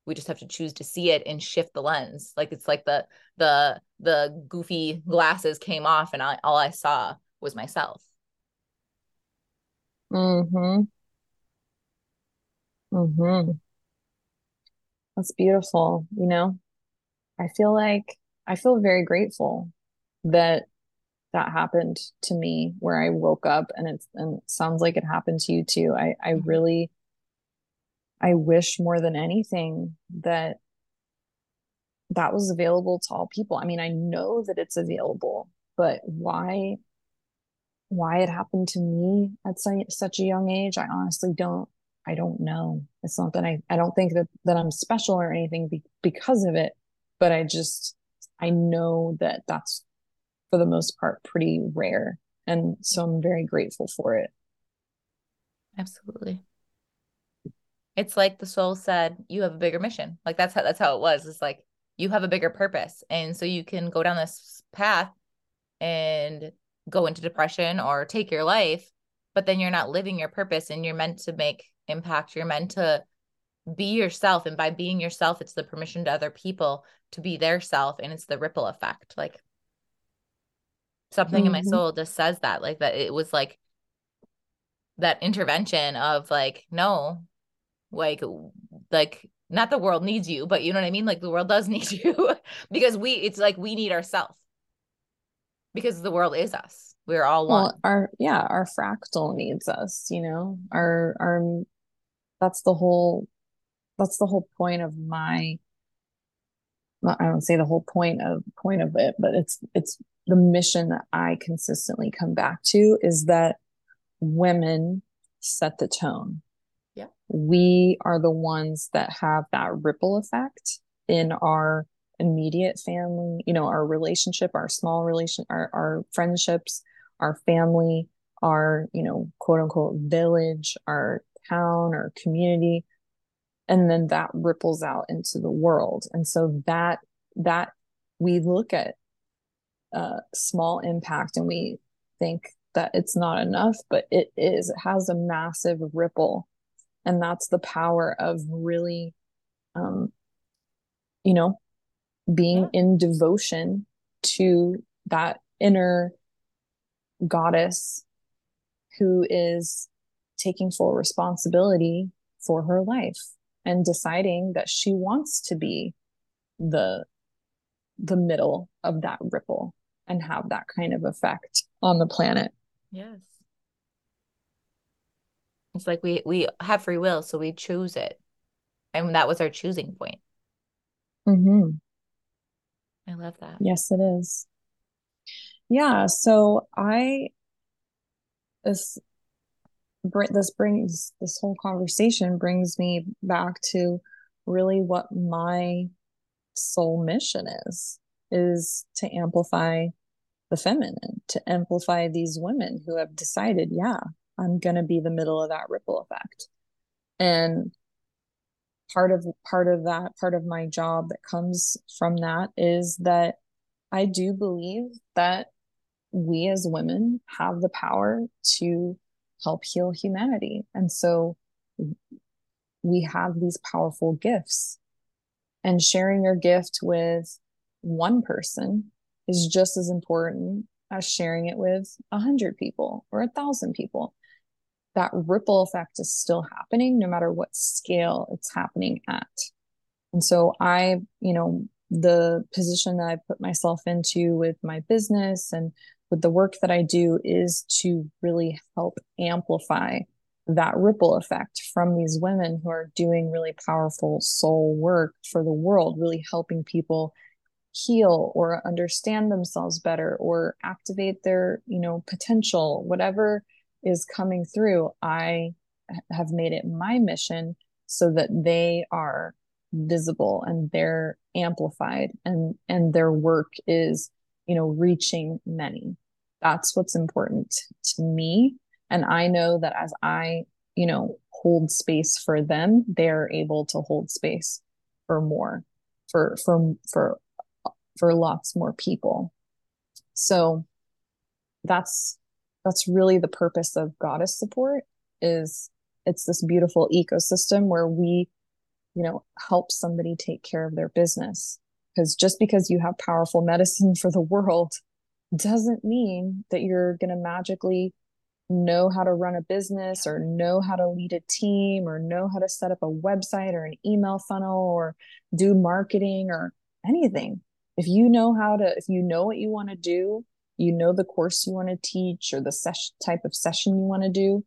we just have to choose to see it and shift the lens. Like it's like the the the goofy glasses came off and I, all i saw was myself. Mm-hmm. Mm-hmm. That's beautiful you know? I feel like I feel very grateful that that happened to me where I woke up and it's and it sounds like it happened to you too. I I mm-hmm. really I wish more than anything that that was available to all people. I mean, I know that it's available, but why why it happened to me at such a young age, I honestly don't I don't know. It's not that I I don't think that that I'm special or anything be, because of it, but I just I know that that's for the most part pretty rare and so I'm very grateful for it. Absolutely. It's like the soul said, you have a bigger mission. Like that's how that's how it was. It's like you have a bigger purpose. And so you can go down this path and go into depression or take your life, but then you're not living your purpose and you're meant to make impact. You're meant to be yourself. And by being yourself, it's the permission to other people to be their self and it's the ripple effect. Like something mm-hmm. in my mm-hmm. soul just says that, like that it was like that intervention of like, no, like, like not the world needs you, but you know what I mean? Like the world does need you because we, it's like we need ourselves because the world is us. We're all one. Well, our yeah, our fractal needs us, you know. Our our that's the whole that's the whole point of my I don't say the whole point of point of it, but it's it's the mission that I consistently come back to is that women set the tone. Yeah. We are the ones that have that ripple effect in our immediate family, you know, our relationship, our small relation, our, our friendships, our family, our, you know, quote unquote village, our town, our community. And then that ripples out into the world. And so that, that we look at a small impact and we think that it's not enough, but it is. It has a massive ripple. And that's the power of really, um, you know, being yeah. in devotion to that inner goddess who is taking full responsibility for her life and deciding that she wants to be the the middle of that ripple and have that kind of effect on the planet. Yes. It's like we we have free will, so we choose it. And that was our choosing point. Mm-hmm. I love that. Yes, it is. Yeah. So I this this brings this whole conversation brings me back to really what my soul mission is is to amplify the feminine to amplify these women who have decided yeah i'm going to be the middle of that ripple effect. And part of part of that part of my job that comes from that is that i do believe that we as women have the power to help heal humanity. And so we have these powerful gifts. And sharing your gift with one person is just as important as sharing it with a hundred people or a thousand people that ripple effect is still happening no matter what scale it's happening at. And so I, you know, the position that I put myself into with my business and with the work that I do is to really help amplify that ripple effect from these women who are doing really powerful soul work for the world, really helping people heal or understand themselves better or activate their, you know, potential, whatever is coming through, I have made it my mission so that they are visible and they're amplified and and their work is you know reaching many. That's what's important to me. And i know that as i you know hold space for them they're able to hold space for more for for for for lots more people. So that's that's really the purpose of goddess support is it's this beautiful ecosystem where we you know help somebody take care of their business. Because just because you have powerful medicine for the world doesn't mean that you're going to magically know how to run a business or know how to lead a team or know how to set up a website or an email funnel or do marketing or anything. If you know how to if you know what you want to do you know the course you want to teach or the session type of session you want to do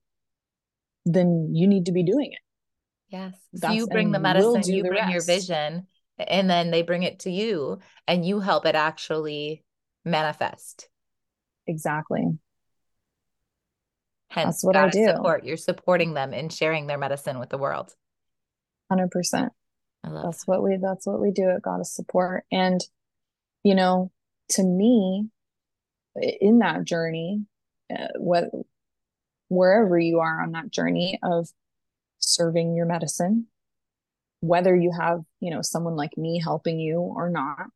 then you need to be doing it. Yes. So you bring the medicine we'll you bring rest. your vision and then they bring it to you and you help it actually manifest. Exactly. Hence That's what i do. support you're supporting them in sharing their medicine with the world. 100% that's that. what we that's what we do at goddess support. And you know to me in that journey uh, what wherever you are on that journey of serving your medicine whether you have you know someone like me helping you or not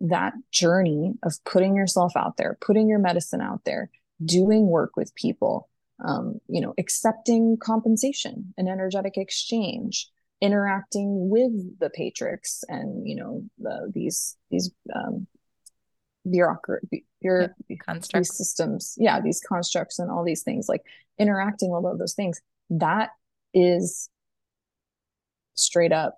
that journey of putting yourself out there putting your medicine out there doing work with people um, you know accepting compensation and energetic exchange interacting with the patrix and you know the, these these um, bureaucracy your yeah, constructs. these systems yeah these constructs and all these things like interacting with all those things that is straight up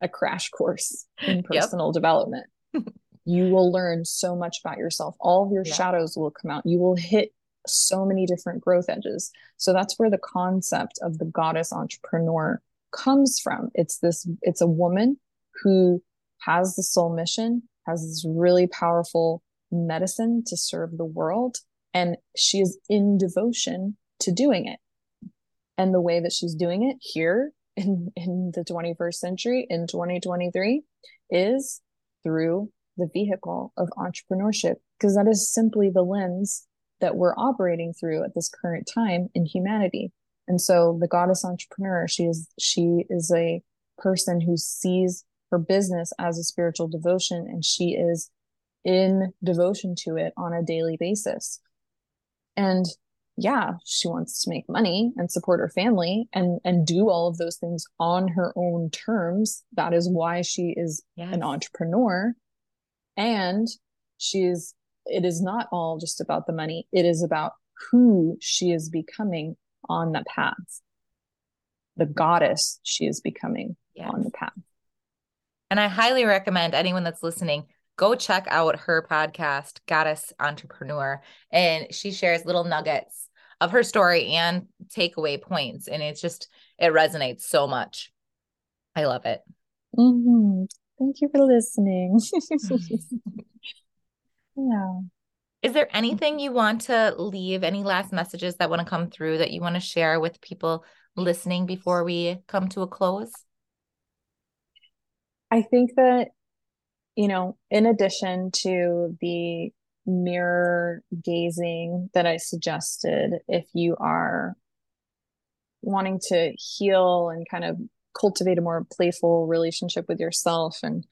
a crash course in personal yep. development you will learn so much about yourself all of your yeah. shadows will come out you will hit so many different growth edges so that's where the concept of the goddess entrepreneur comes from. It's this, it's a woman who has the soul mission, has this really powerful medicine to serve the world, and she is in devotion to doing it. And the way that she's doing it here in, in the 21st century, in 2023, is through the vehicle of entrepreneurship, because that is simply the lens that we're operating through at this current time in humanity. And so the goddess entrepreneur, she is she is a person who sees her business as a spiritual devotion and she is in devotion to it on a daily basis. And yeah, she wants to make money and support her family and and do all of those things on her own terms. That is why she is yes. an entrepreneur. And she is it is not all just about the money. It is about who she is becoming on the path, the mm-hmm. goddess she is becoming yes. on the path. And I highly recommend anyone that's listening go check out her podcast, Goddess Entrepreneur. And she shares little nuggets of her story and takeaway points. And it's just, it resonates so much. I love it. Mm-hmm. Thank you for listening. yeah. Is there anything you want to leave? Any last messages that want to come through that you want to share with people listening before we come to a close? I think that, you know, in addition to the mirror gazing that I suggested, if you are wanting to heal and kind of cultivate a more playful relationship with yourself and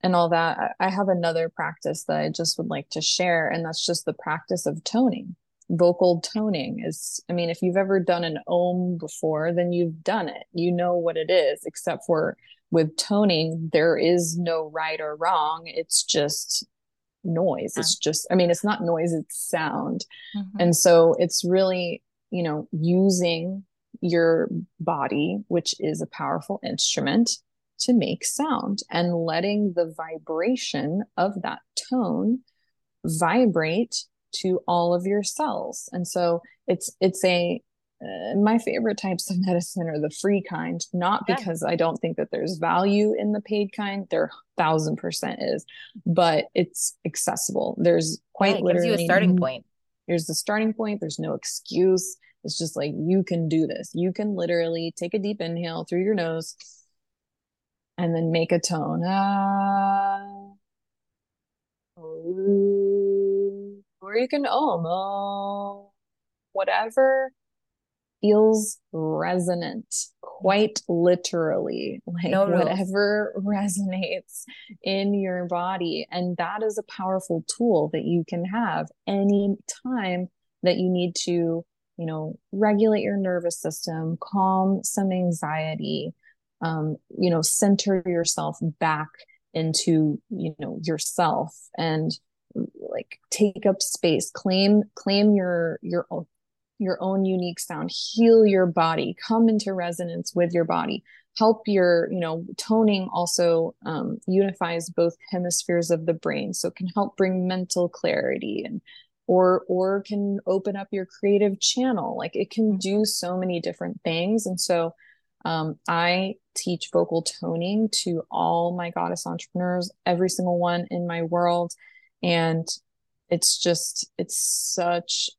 and all that, I have another practice that I just would like to share, and that's just the practice of toning. Vocal toning is, I mean, if you've ever done an om before, then you've done it. You know what it is, except for with toning, there is no right or wrong. It's just noise. It's just, I mean, it's not noise, it's sound. Mm-hmm. And so it's really, you know, using your body, which is a powerful instrument, to make sound and letting the vibration of that tone vibrate to all of your cells and so it's it's a uh, my favorite types of medicine are the free kind not yeah. because i don't think that there's value in the paid kind there thousand percent is but it's accessible there's quite yeah, literally gives you a starting point here's the starting point there's no excuse it's just like you can do this you can literally take a deep inhale through your nose and then make a tone. Ah. Or you can om, oh, whatever feels resonant, quite literally, like no whatever resonates in your body. And that is a powerful tool that you can have any time that you need to, you know, regulate your nervous system, calm some anxiety, um, you know center yourself back into you know yourself and like take up space claim claim your your your own unique sound, heal your body, come into resonance with your body, help your, you know, toning also um, unifies both hemispheres of the brain. So it can help bring mental clarity and or or can open up your creative channel. Like it can do so many different things. And so um, I teach vocal toning to all my goddess entrepreneurs, every single one in my world. And it's just, it's such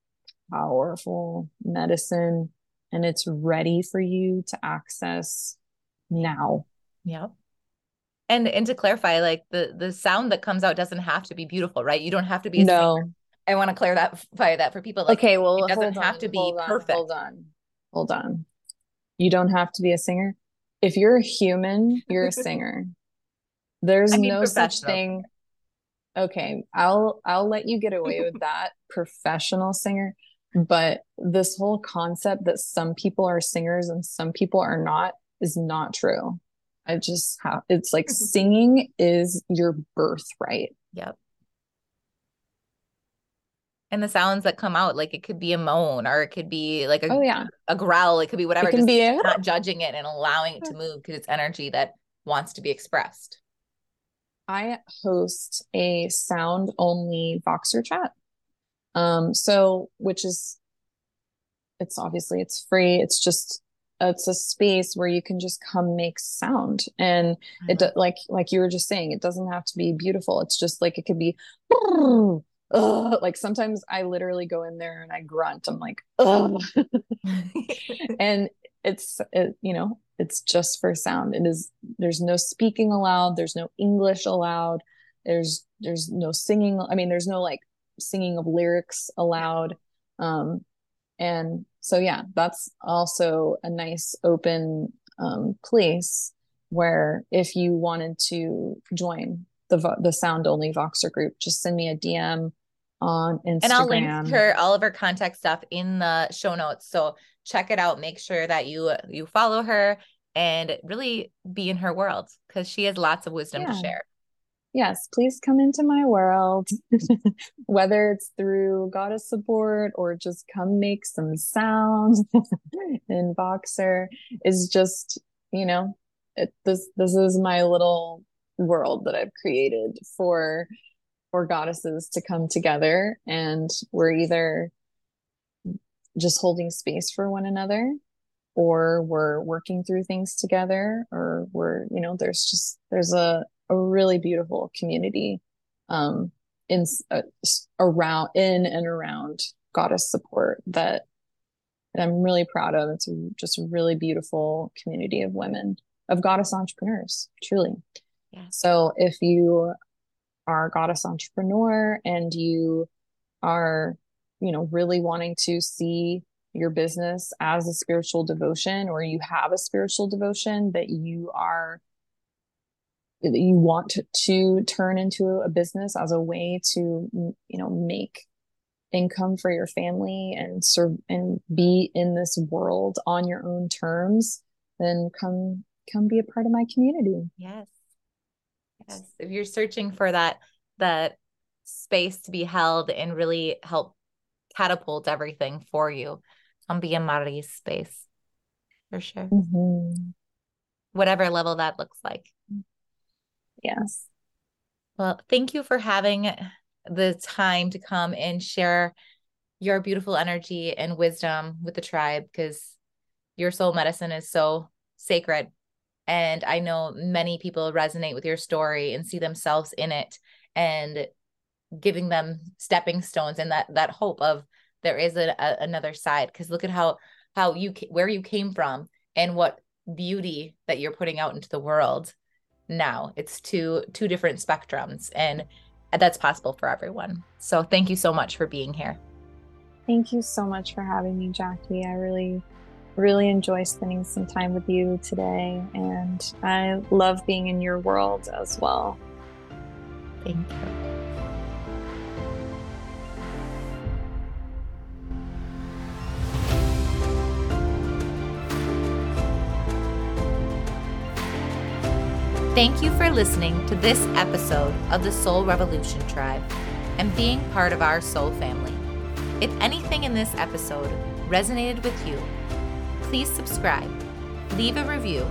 powerful medicine and it's ready for you to access now. Yeah. And and to clarify, like the the sound that comes out doesn't have to be beautiful, right? You don't have to be no. Singer. I want to clarify that for people. Like, okay, well, it doesn't have on, to be perfect. hold on, hold on. You don't have to be a singer. If you're a human, you're a singer. There's I mean, no such thing. Okay, I'll I'll let you get away with that, professional singer. But this whole concept that some people are singers and some people are not is not true. I just have it's like singing is your birthright. Yep and the sounds that come out like it could be a moan or it could be like a, oh, yeah. a growl it could be whatever it can be a- not judging it and allowing it to move because it's energy that wants to be expressed i host a sound only voxer chat um so which is it's obviously it's free it's just it's a space where you can just come make sound and it like like you were just saying it doesn't have to be beautiful it's just like it could be Ugh. like sometimes I literally go in there and I grunt. I'm like, and it's it, you know it's just for sound. It is there's no speaking allowed. There's no English allowed. There's there's no singing. I mean, there's no like singing of lyrics aloud Um, and so yeah, that's also a nice open um, place where if you wanted to join the the sound only Voxer group, just send me a DM on Instagram. And I'll link her all of her contact stuff in the show notes. So check it out. Make sure that you you follow her and really be in her world because she has lots of wisdom yeah. to share. Yes, please come into my world, whether it's through goddess support or just come make some sounds in Voxer, is just, you know, it, this this is my little world that I've created for for goddesses to come together. And we're either just holding space for one another or we're working through things together or we're you know there's just there's a, a really beautiful community um in uh, around in and around goddess support that, that i'm really proud of it's just a really beautiful community of women of goddess entrepreneurs truly yeah. so if you are a goddess entrepreneur and you are, you know, really wanting to see your business as a spiritual devotion or you have a spiritual devotion that you are you want to, turn into a business as a way to you know make income for your family and serve and be in this world on your own terms then come come be a part of my community. Yes. Yes. If you're searching for that that space to be held and really help catapult everything for you come be in mari's space for sure. Mm-hmm. whatever level that looks like yes. Well thank you for having the time to come and share your beautiful energy and wisdom with the tribe because your soul medicine is so sacred. And I know many people resonate with your story and see themselves in it and giving them stepping stones and that that hope of there is a, a another side. Because look at how how you where you came from and what beauty that you're putting out into the world now it's two two different spectrums and that's possible for everyone so thank you so much for being here thank you so much for having me jackie i really really enjoy spending some time with you today, and I love being in your world as well. Thank you. Thank you for listening to this episode of the Soul Revolution Tribe and being part of our soul family. If anything in this episode resonated with you, please subscribe, leave a review,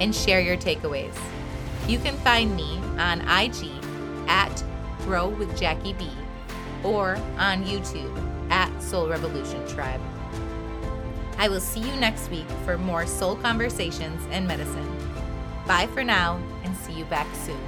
and share your takeaways. You can find me on IG at Grow with Jackie B or on YouTube at Soul Revolution Tribe. I will see you next week for more soul conversations and medicine. Bye for now and see you back soon.